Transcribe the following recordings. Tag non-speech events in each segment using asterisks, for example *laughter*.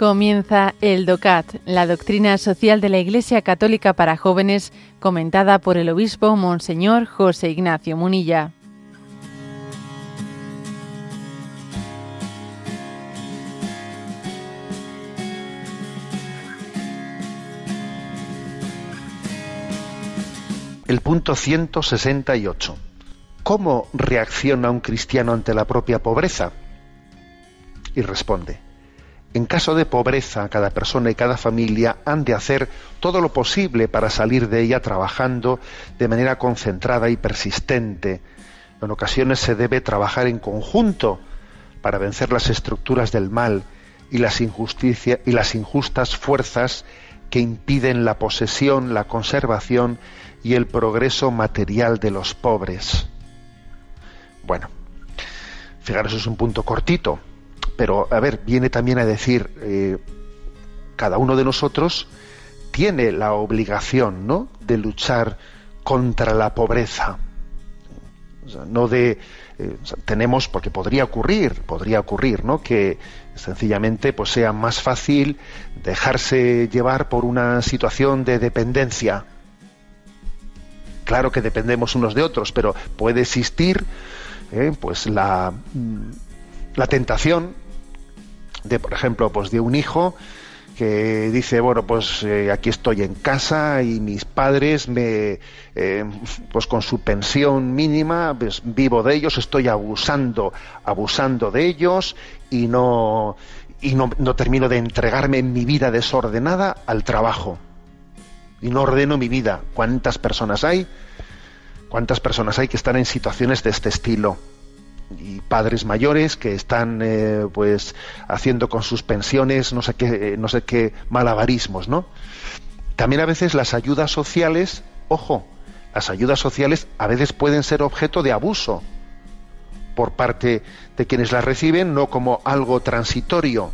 Comienza el DOCAT, la doctrina social de la Iglesia Católica para jóvenes, comentada por el obispo Monseñor José Ignacio Munilla. El punto 168. ¿Cómo reacciona un cristiano ante la propia pobreza? Y responde, en caso de pobreza, cada persona y cada familia han de hacer todo lo posible para salir de ella trabajando de manera concentrada y persistente. En ocasiones se debe trabajar en conjunto para vencer las estructuras del mal y las, injusticias y las injustas fuerzas que impiden la posesión, la conservación y el progreso material de los pobres. Bueno, fijaros, es un punto cortito, pero a ver, viene también a decir, eh, cada uno de nosotros tiene la obligación, ¿no?, de luchar contra la pobreza. no de eh, tenemos porque podría ocurrir, podría ocurrir, ¿no? Que sencillamente pues sea más fácil dejarse llevar por una situación de dependencia claro que dependemos unos de otros, pero puede existir eh, pues la, mm, la tentación de, por ejemplo, pues de un hijo que dice, bueno, pues eh, aquí estoy en casa y mis padres me, eh, pues con su pensión mínima, pues vivo de ellos, estoy abusando, abusando de ellos y no, y no, no termino de entregarme en mi vida desordenada al trabajo y no ordeno mi vida. ¿Cuántas personas hay? ¿Cuántas personas hay que están en situaciones de este estilo? Y padres mayores que están eh, pues haciendo con sus pensiones no sé qué, no sé qué malabarismos, ¿no? También a veces las ayudas sociales, ojo, las ayudas sociales a veces pueden ser objeto de abuso por parte de quienes las reciben, no como algo transitorio,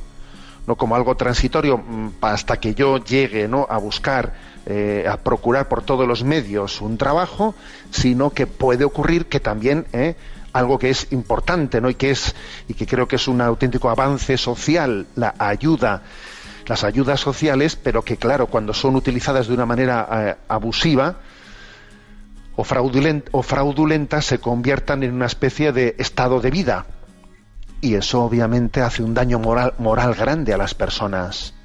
no como algo transitorio mm, hasta que yo llegue ¿no? a buscar, eh, a procurar por todos los medios un trabajo, sino que puede ocurrir que también ¿eh? Algo que es importante ¿no? y que es y que creo que es un auténtico avance social, la ayuda, las ayudas sociales, pero que claro, cuando son utilizadas de una manera eh, abusiva, o fraudulenta, se conviertan en una especie de estado de vida y eso obviamente hace un daño moral grande a las personas.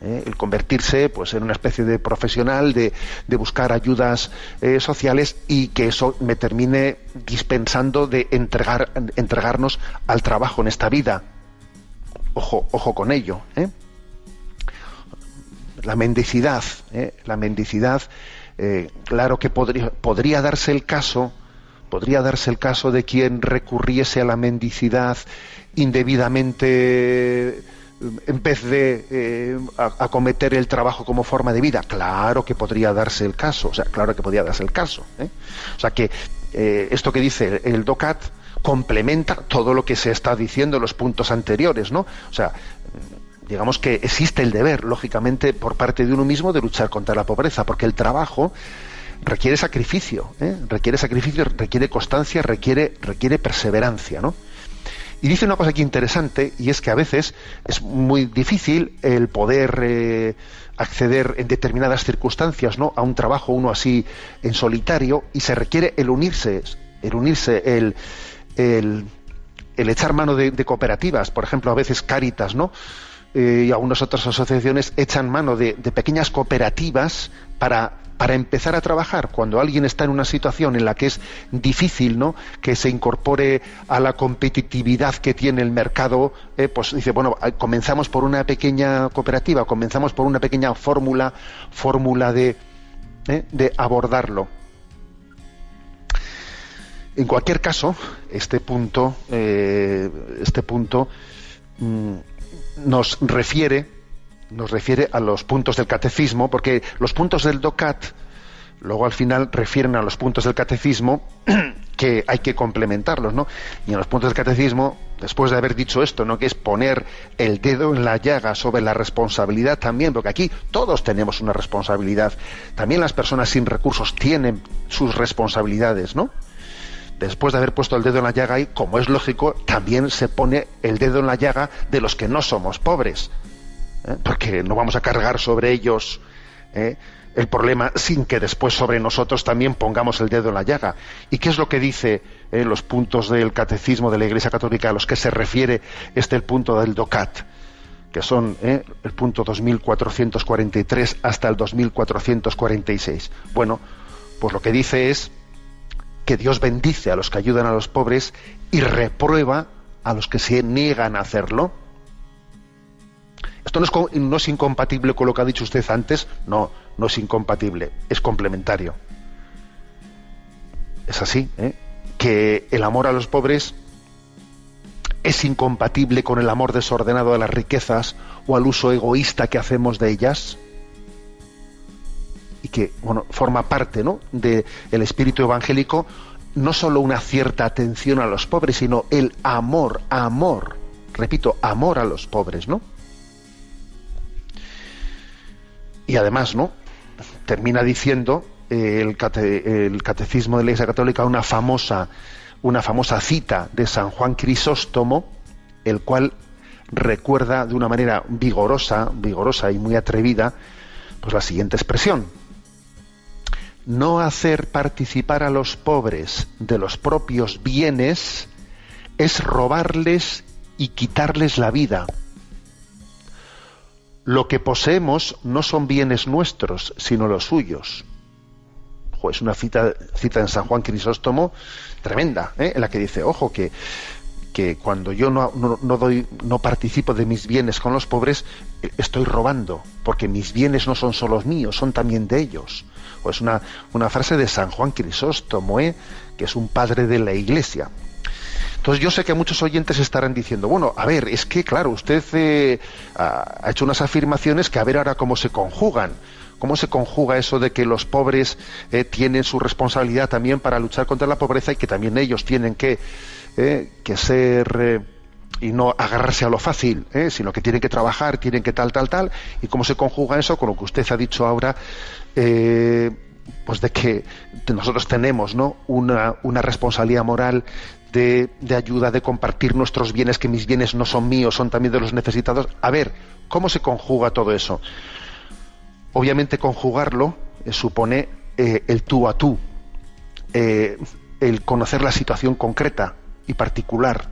¿Eh? El convertirse pues, en una especie de profesional, de, buscar ayudas eh, sociales y que eso me termine dispensando de entregar, entregarnos al trabajo en esta vida. Ojo, ojo con ello. ¿eh? La mendicidad, la mendicidad, claro que podría, podría darse el caso podría darse el caso de quien recurriese a la mendicidad indebidamente en vez de eh, acometer el trabajo como forma de vida. Claro que podría darse el caso, o sea, claro que podría darse el caso. ¿eh? O sea que eh, esto que dice el DOCAT complementa todo lo que se está diciendo en los puntos anteriores, ¿no? O sea, digamos que existe el deber, lógicamente, por parte de uno mismo de luchar contra la pobreza, porque el trabajo requiere sacrificio, ¿eh? requiere sacrificio, requiere constancia, requiere, requiere perseverancia, ¿no? Y dice una cosa aquí interesante, y es que a veces es muy difícil el poder eh, acceder en determinadas circunstancias ¿no? a un trabajo, uno así en solitario, y se requiere el unirse, el unirse, el, el, echar mano de, cooperativas, por ejemplo, a veces Cáritas, ¿no? Eh, y algunas otras asociaciones echan mano de, de pequeñas cooperativas para para empezar a trabajar cuando alguien está en una situación en la que es difícil ¿no? que se incorpore a la competitividad que tiene el mercado, eh, pues dice, bueno, eh, comenzamos por una pequeña cooperativa, comenzamos por una pequeña fórmula, fórmula de, eh, de abordarlo. En cualquier caso, este punto, este punto mm, nos refiere nos refiere a los puntos del catecismo, porque los puntos del DOCAT luego al final refieren a los puntos del catecismo *clears throat* que hay que complementarlos, ¿no? Y en los puntos del catecismo, después de haber dicho esto, ¿no? Que es poner el dedo en la llaga sobre la responsabilidad también, porque aquí todos tenemos una responsabilidad. También las personas sin recursos tienen sus responsabilidades, ¿no? después de haber puesto el dedo en la llaga y, como es lógico, también se pone el dedo en la llaga de los que no somos pobres. ¿Eh? Porque no vamos a cargar sobre ellos ¿eh? el problema sin que después sobre nosotros también pongamos el dedo en la llaga. ¿Y qué es lo que dice ¿eh? los puntos del catecismo de la Iglesia Católica a los que se refiere este el punto del DOCAT? que son el punto 2443 hasta el 2446. Bueno, pues lo que dice es que Dios bendice a los que ayudan a los pobres y reprueba a los que se niegan a hacerlo. Esto no es, incompatible con lo que ha dicho usted antes, no, no es incompatible, es complementario. Es así, ¿eh? que el amor a los pobres es incompatible con el amor desordenado a las riquezas o al uso egoísta que hacemos de ellas y que bueno, forma parte ¿no? del espíritu evangélico, no solo una cierta atención a los pobres, sino el amor, amor, repito, amor a los pobres, ¿no? Y además, ¿no? Termina diciendo eh, el, el, catecismo de la Iglesia Católica una famosa, una famosa cita de San Juan Crisóstomo, el cual recuerda de una manera vigorosa, vigorosa y muy atrevida, pues la siguiente expresión no hacer participar a los pobres de los propios bienes es robarles y quitarles la vida. Lo que poseemos no son bienes nuestros, sino los suyos. es una cita, en San Juan Crisóstomo tremenda, ¿eh? en la que dice, ojo, que, que cuando yo no, no, doy, no participo de mis bienes con los pobres, eh, estoy robando, porque mis bienes no son solo míos, son también de ellos. Es una, una frase de San Juan Crisóstomo, ¿eh? que es un padre de la Iglesia. Entonces yo sé que muchos oyentes estarán diciendo, bueno, a ver, es que claro, usted eh, ha hecho unas afirmaciones que a ver ahora cómo se conjugan. ¿Cómo se conjuga eso de que los pobres eh, tienen su responsabilidad también para luchar contra la pobreza y que también ellos tienen que, que ser y no agarrarse a lo fácil, sino que tienen que trabajar, tienen que tal, tal, tal, y cómo se conjuga eso con lo que usted ha dicho ahora eh, pues de que nosotros tenemos ¿no? una, responsabilidad moral de, ayuda, de compartir nuestros bienes, que mis bienes no son míos, son también de los necesitados. A ver, ¿cómo se conjuga todo eso? Obviamente conjugarlo eh, supone eh, el tú a tú, el conocer la situación concreta y particular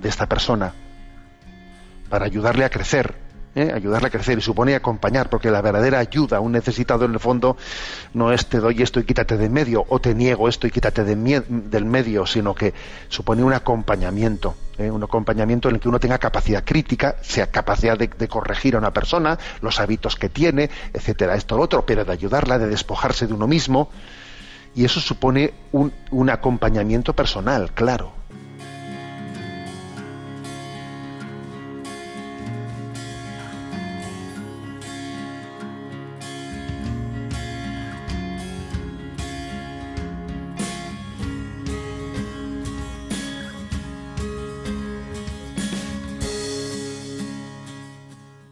de esta persona para ayudarle a crecer, ¿eh? ayudarle a crecer y supone acompañar, porque la verdadera ayuda a un necesitado en el fondo no es te doy esto y quítate de medio, o te niego esto y quítate de del medio, sino que supone un acompañamiento, ¿eh? un acompañamiento en el que uno tenga capacidad crítica, sea capacidad de, corregir a una persona, los hábitos que tiene, etcétera, esto lo otro, pero de ayudarla, de despojarse de uno mismo, y eso supone un, un acompañamiento personal, claro.